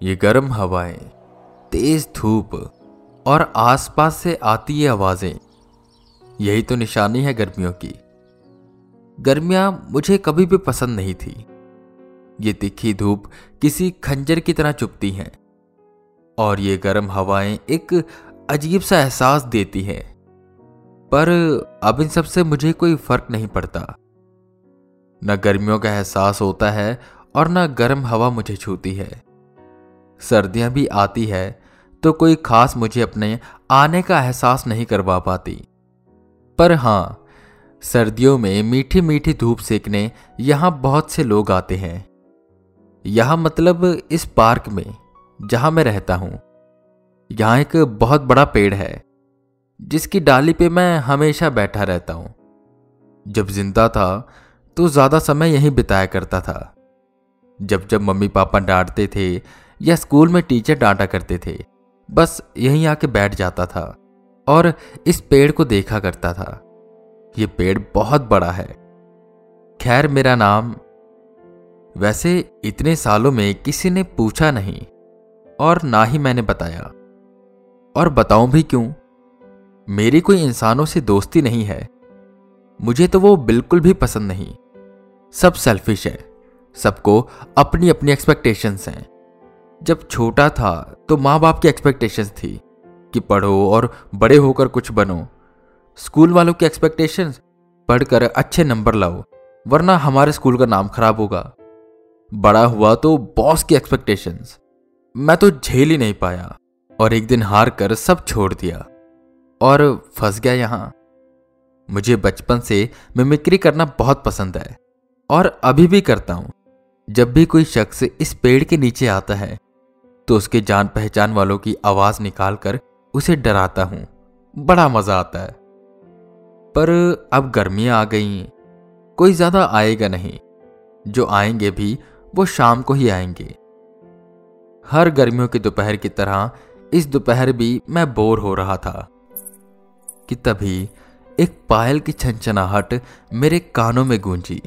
ये गर्म हवाएँ, तेज धूप और आसपास से आती ये आवाज़ें। यही तो निशानी है गर्मियों की। गर्मियाँ मुझे कभी भी पसंद नहीं थी। ये तिखी धूप किसी खंजर की तरह चुपती हैं और ये गर्म हवाएँ एक अजीब सा एहसास देती हैं। पर अब इन सबसे मुझे कोई फ़र्क नहीं पड़ता। न गर्मियों का एहसास होता है और न गर्म हवा मुझे छूती है। सर्दियाँ भी आती है तो कोई खास मुझे अपने आने का एहसास नहीं करवा पाती। पर हाँ, सर्दियों में मीठी मीठी धूप सेकने यहाँ बहुत से लोग आते हैं। यहाँ मतलब इस पार्क में, जहाँ मैं रहता हूँ। यहाँ एक बहुत बड़ा पेड़ है, जिसकी डाली पे मैं हमेशा बैठा रहता हूँ। जब ज़िंदा था तो ज़्यादा समय यहीं बिताया करता था। जब जब मम्मी पापा डांटते थे या स्कूल में टीचर डांटा करते थे। बस यहीं आके बैठ जाता था और इस पेड़ को देखा करता था। ये पेड़ बहुत बड़ा है। खैर, मेरा नाम वैसे इतने सालों में किसी ने पूछा नहीं और ना ही मैंने बताया। और बताऊँ भी क्यों? मेरी कोई इंसानों से दोस्ती नहीं है। मुझे तो वो बिल्कुल भी पसंद नहीं। सब सेल्फिश है। सबको अपनी अपनी एक्सपेक्टेशंस हैं। जब छोटा था तो माँ बाप की एक्सपेक्टेशंस थी कि पढ़ो और बड़े होकर कुछ बनो। स्कूल वालों की एक्सपेक्टेशंस पढ़कर अच्छे नंबर लाओ, वरना हमारे स्कूल का नाम खराब होगा। बड़ा हुआ तो बॉस की एक्सपेक्टेशंस मैं तो झेल ही नहीं पाया और एक दिन हार कर सब छोड़ दिया और फंस गया यहाँ। मुझे बचपन से मिमिक्री करना बहुत पसंद है और अभी भी करता हूँ। जब भी कोई शख्स इस पेड़ के नीचे आता है तो उसके जान पहचान वालों की आवाज़ निकालकर उसे डराता हूँ। बड़ा मज़ा आता है। पर अब गर्मियाँ आ गई कोई ज़्यादा आएगा नहीं। जो आएँगे भी, वो शाम को ही आएँगे। हर गर्मियों की दोपहर की तरह, इस दोपहर भी मैं बोर हो रहा था। कि तभी एक पायल की छनछनाहट मेरे कानों में गूंजी।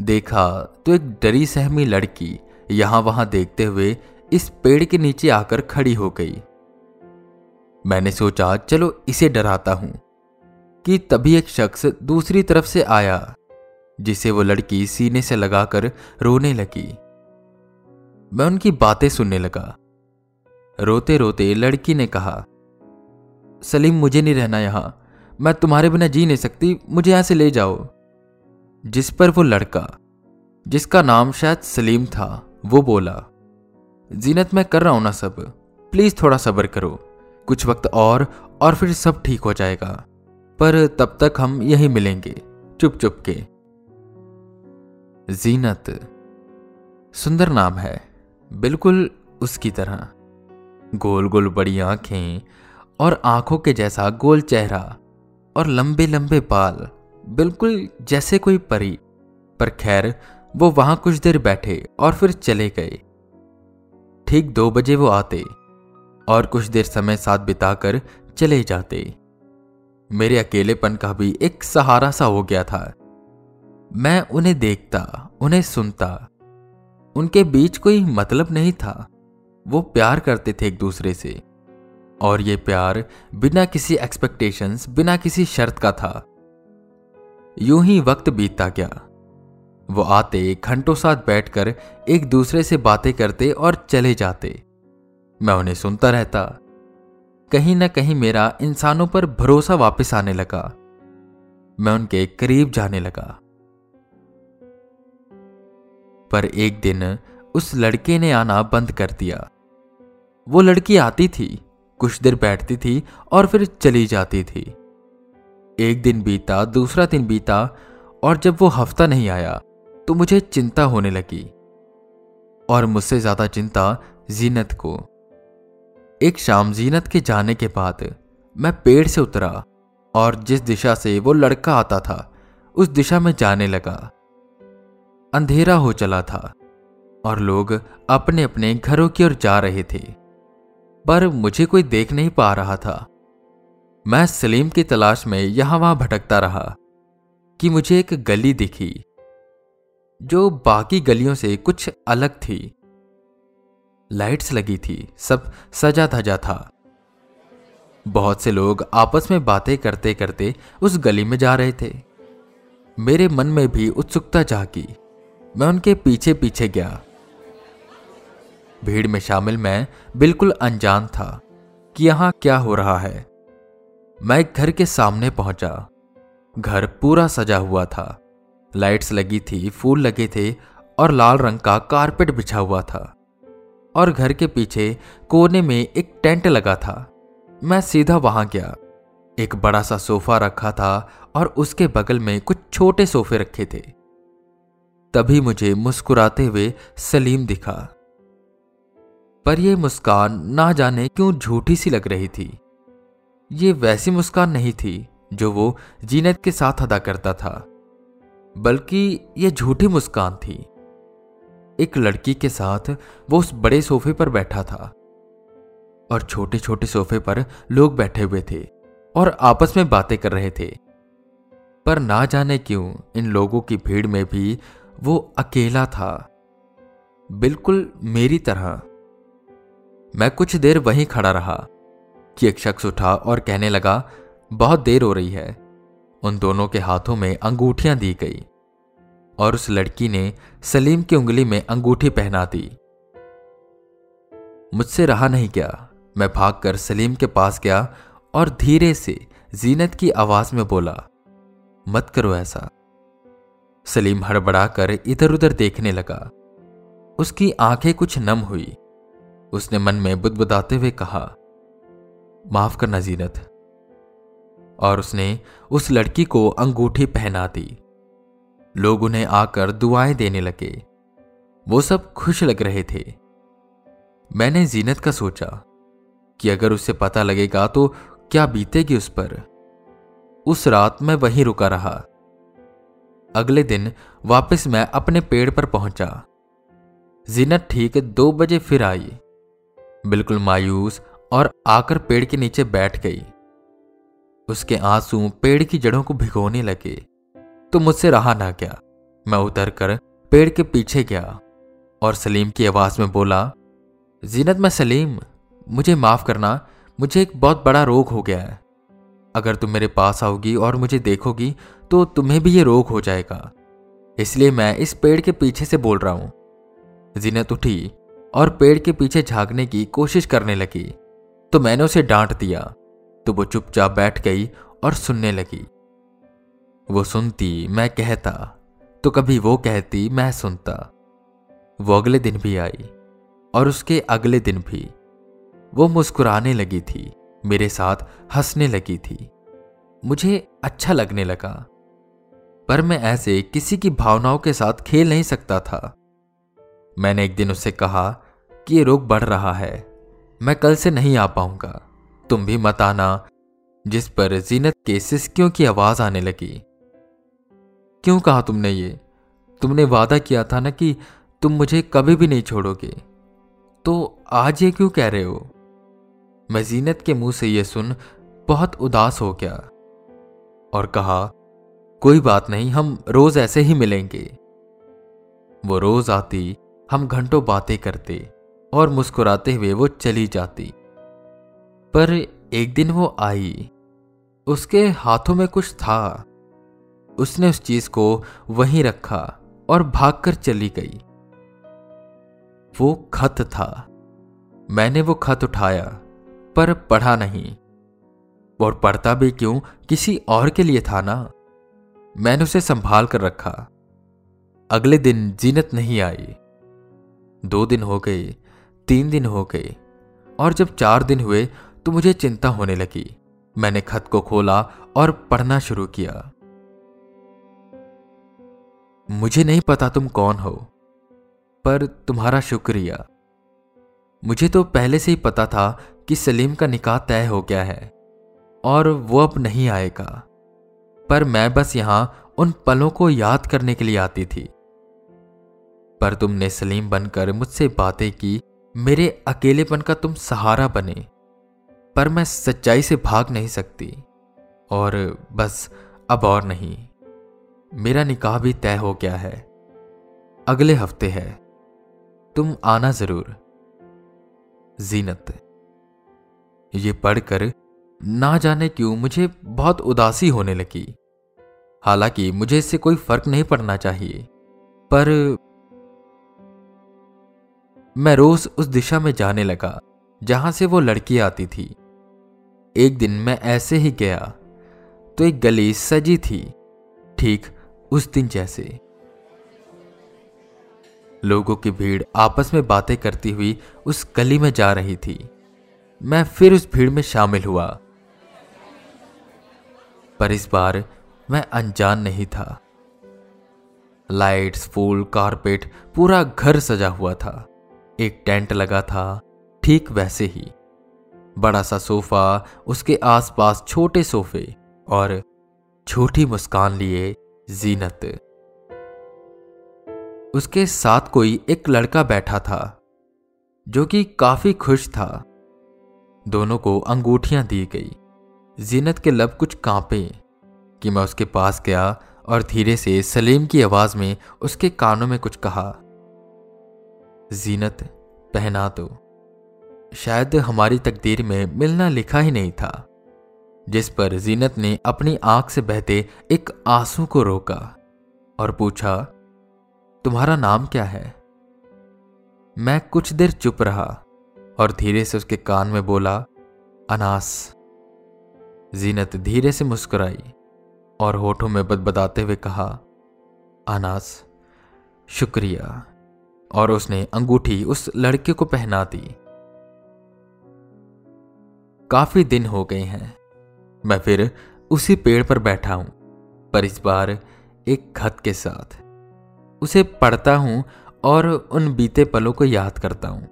देखा तो एक डरी सहमी लड़की यहाँ वहाँ देखते हुए इस पेड़ के नीचे आकर खड़ी हो गई। मैंने सोचा, चलो इसे डराता हूँ, कि तभी एक शख्स दूसरी तरफ़ से आया, जिसे वो लड़की सीने से लगाकर रोने लगी। मैं उनकी बातें सुनने लगा। रोते रोते लड़की ने कहा, सलीम, मुझे नहीं रहना यहाँ। मैं तुम्हारे बिना जी नहीं सकती। मुझे यहाँ से ले जाओ। जिस पर वो लड़का, जिसका नाम शायद सलीम था, वो बोला जीनत मैं कर रहा हूँ ना सब। प्लीज़ थोड़ा सब्र करो। कुछ वक्त और और फिर सब ठीक हो जाएगा। पर तब तक हम यही मिलेंगे। चुप चुप के। जीनत। सुंदर नाम है। बिल्कुल उसकी तरह। गोल गोल बड़ी आँखें और आँखों के जैसा गोल चेहरा और लंबे लंबे बाल, बिल्कुल जैसे कोई परी। पर खैर, वो वहाँ कुछ देर बैठे और फिर चले गए। ठीक दो बजे वो आते और कुछ देर समय साथ बिताकर चले जाते। मेरे अकेलेपन का भी एक सहारा सा हो गया था। मैं उन्हें देखता, उन्हें सुनता। उनके बीच कोई मतलब नहीं था। वो प्यार करते थे एक दूसरे से। और ये प्यार बिना किसी एक्सपेक्टेशंस बिना किसी शर्त का था। यूँ ही वक्त बीतता गया। वो आते घंटों साथ बैठकर एक दूसरे से बातें करते और चले जाते। मैं उन्हें सुनता रहता। कहीं ना कहीं मेरा इंसानों पर भरोसा वापस आने लगा। मैं उनके करीब जाने लगा। पर एक दिन उस लड़के ने आना बंद कर दिया। वो लड़की आती थी, कुछ देर बैठती थी और फिर चली जाती थी। एक दिन बीता, दूसरा दिन बीता और जब वो हफ़्ता नहीं आया तो मुझे चिंता होने लगी और मुझसे ज़्यादा चिंता जीनत को। एक शाम जीनत के जाने के बाद मैं पेड़ से उतरा और जिस दिशा से वो लड़का आता था, उस दिशा में जाने लगा। अंधेरा हो चला था और लोग अपने अपने घरों की ओर जा रहे थे, पर मुझे कोई देख नहीं पा रहा था। मैं सलीम की तलाश में यहाँ वहाँ भटकता रहा कि मुझे एक गली दिखी। जो बाकी गलियों से कुछ अलग थी। लाइट्स लगी थी, सब सजा धजा था। बहुत से लोग आपस में बातें करते करते उस गली में जा रहे थे। मेरे मन में भी उत्सुकता जागी। मैं उनके पीछे पीछे गया। भीड़ में शामिल मैं बिल्कुल अनजान था कि यहाँ क्या हो रहा है। मैं घर के सामने पहुँचा। घर पूरा सजा हुआ था। लाइट्स लगी थी, फूल लगे थे और लाल रंग का कारपेट बिछा हुआ था। और घर के पीछे कोने में एक टेंट लगा था। मैं सीधा वहाँ गया। एक बड़ा सा सोफा रखा था और उसके बगल में कुछ छोटे सोफे रखे थे। तभी मुझे मुस्कुराते हुए सलीम दिखा। पर यह मुस्कान ना जाने क्यों झूठी सी लग रही थी। ये वैसी मुस्कान नहीं थी जो वो जीनत के साथ अदा करता था। बल्कि यह झूठी मुस्कान थी। एक लड़की के साथ वो उस बड़े सोफे पर बैठा था और छोटे छोटे सोफे पर लोग बैठे हुए थे और आपस में बातें कर रहे थे। पर ना जाने क्यों इन लोगों की भीड़ में भी वो अकेला था। बिल्कुल मेरी तरह। मैं कुछ देर वहीं खड़ा रहा कि एक शख्स उठा और कहने लगा, बहुत देर हो रही है। उन दोनों के हाथों में अंगूठियाँ दी गई और उस लड़की ने सलीम की उंगली में अंगूठी पहना दी। मुझसे रहा नहीं गया मैं भागकर सलीम के पास गया और धीरे से जीनत की आवाज़ में बोला, मत करो ऐसा। सलीम हड़बड़ाकर इधर उधर देखने लगा। उसकी आँखें कुछ नम हुई। उसने मन में बुदबुदाते हुए कहा, माफ़ करना जीनत और उसने उस लड़की को अंगूठी पहना दी। लोग उन्हें आकर दुआएँ देने लगे। वो सब खुश लग रहे थे। मैंने जीनत का सोचा कि अगर उसे पता लगेगा तो क्या बीतेगी उस पर। उस रात मैं वहीं रुका रहा। अगले दिन वापस मैं अपने पेड़ पर पहुँचा। जीनत ठीक दो बजे फिर आई। बिल्कुल मायूस और आकर पेड़ के नीचे बैठ गई। उसके आँसू पेड़ की जड़ों को भिगोने लगे। तो मुझसे रहा ना गया मैं उतर कर पेड़ के पीछे गया और सलीम की आवाज़ में बोला, जीनत मैं सलीम, मुझे माफ़ करना, मुझे एक बहुत बड़ा रोग हो गया है। अगर तुम मेरे पास आओगी और मुझे देखोगी तो तुम्हें भी ये रोग हो जाएगा। इसलिए मैं इस पेड़ के पीछे से बोल रहा हूँ। जीनत उठी और पेड़ के पीछे झांकने की कोशिश करने लगी। तो मैंने उसे डांट दिया तो वो चुपचाप बैठ गई और सुनने लगी। वो सुनती, मैं कहता। तो कभी वो कहती, मैं सुनता। वो अगले दिन भी आई और उसके अगले दिन भी। वो मुस्कुराने लगी थी, मेरे साथ हंसने लगी थी। मुझे अच्छा लगने लगा, पर मैं ऐसे किसी की भावनाओं के साथ खेल नहीं सकता था। मैंने एक दिन उससे कहा कि ये रोग बढ़ रहा है, मैं कल से नहीं आ पाऊँगा। तुम भी मत आना, जिस पर जीनत के सिस्कियों की आवाज़ आने लगी। क्यों कहा तुमने ये? तुमने वादा किया था ना कि तुम मुझे कभी भी नहीं छोड़ोगे। तो आज ये क्यों कह रहे हो? मैं जीनत के मुँह से यह सुन बहुत उदास हो गया और कहा, कोई बात नहीं, हम रोज ऐसे ही मिलेंगे। वो रोज आती, हम घंटों बातें करते और मुस्कुराते हुए वो चली जाती। पर एक दिन वो आई। उसके हाथों में कुछ था। उसने उस चीज़ को वहीं रखा और भागकर चली गई। वो खत था। मैंने वो खत उठाया, पर पढ़ा नहीं। और पढ़ता भी क्यों? किसी और के लिए था ना। मैंने उसे संभाल कर रखा। अगले दिन जीनत नहीं आई। दो दिन हो गए, तीन दिन हो गए, और जब चार दिन हुए तो मुझे चिंता होने लगी। मैंने खत को खोला और पढ़ना शुरू किया। मुझे नहीं पता तुम कौन हो, पर तुम्हारा शुक्रिया। मुझे तो पहले से ही पता था कि सलीम का निकाह तय हो गया है और वो अब नहीं आएगा। पर मैं बस यहाँ उन पलों को याद करने के लिए आती थी। पर तुमने सलीम बनकर मुझसे बातें की, मेरे अकेलेपन का तुम सहारा बने। पर मैं सच्चाई से भाग नहीं सकती। और बस, अब और नहीं। मेरा निकाह भी तय हो गया है। अगले हफ़्ते है। तुम आना ज़रूर। जीनत। ये पढ़कर ना जाने क्यों मुझे बहुत उदासी होने लगी। हालाँकि मुझे इससे कोई फ़र्क नहीं पड़ना चाहिए। पर मैं रोज उस दिशा में जाने लगा, जहाँ से वो लड़की आती थी। एक दिन मैं ऐसे ही गया तो एक गली सजी थी, ठीक उस दिन जैसे। लोगों की भीड़ आपस में बातें करती हुई उस गली में जा रही थी। मैं फिर उस भीड़ में शामिल हुआ। पर इस बार मैं अनजान नहीं था। लाइट्स, फूल, कारपेट, पूरा घर सजा हुआ था। एक टेंट लगा था, ठीक वैसे ही। बड़ा सा सोफा, उसके आसपास छोटे सोफे और छोटी मुस्कान लिए जीनत। उसके साथ कोई एक लड़का बैठा था, जो कि काफ़ी खुश था। दोनों को अंगूठियाँ दी गई। जीनत के लब कुछ कांपे कि मैं उसके पास गया और धीरे से सलीम की आवाज़ में उसके कानों में कुछ कहा। जीनत, पहना दो। शायद हमारी तकदीर में मिलना लिखा ही नहीं था, जिस पर जीनत ने अपनी आँख से बहते एक आँसू को रोका और पूछा, तुम्हारा नाम क्या है? मैं कुछ देर चुप रहा और धीरे से उसके कान में बोला, अनास। जीनत धीरे से मुस्कुराई और होठों में बदबदाते हुए कहा, अनास, शुक्रिया। और उसने अंगूठी उस लड़के को पहना दी। काफ़ी दिन हो गए हैं। मैं फिर उसी पेड़ पर बैठा हूँ, पर इस बार एक खत के साथ। उसे पढ़ता हूँ और उन बीते पलों को याद करता हूँ।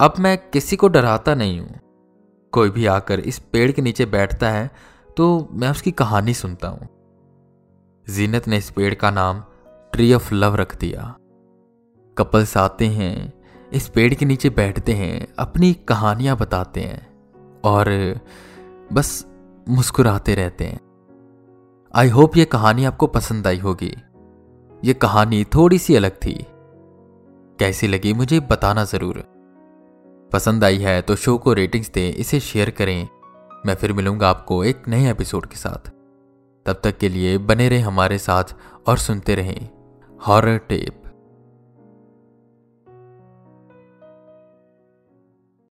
अब मैं किसी को डराता नहीं हूँ। कोई भी आकर इस पेड़ के नीचे बैठता है तो मैं उसकी कहानी सुनता हूँ। जीनत ने इस पेड़ का नाम ट्री ऑफ़ लव रख दिया। कपल्स आते हैं, इस पेड़ के नीचे बैठते हैं, अपनी कहानियाँ बताते हैं। और बस मुस्कुराते रहते हैं। आई होप ये कहानी आपको पसंद आई होगी। ये कहानी थोड़ी सी अलग थी। कैसी लगी मुझे बताना ज़रूर। पसंद आई है तो शो को रेटिंग्स दें, इसे शेयर करें। मैं फिर मिलूँगा आपको एक नए एपिसोड के साथ। तब तक के लिए बने रहें हमारे साथ और सुनते रहें। Horror tape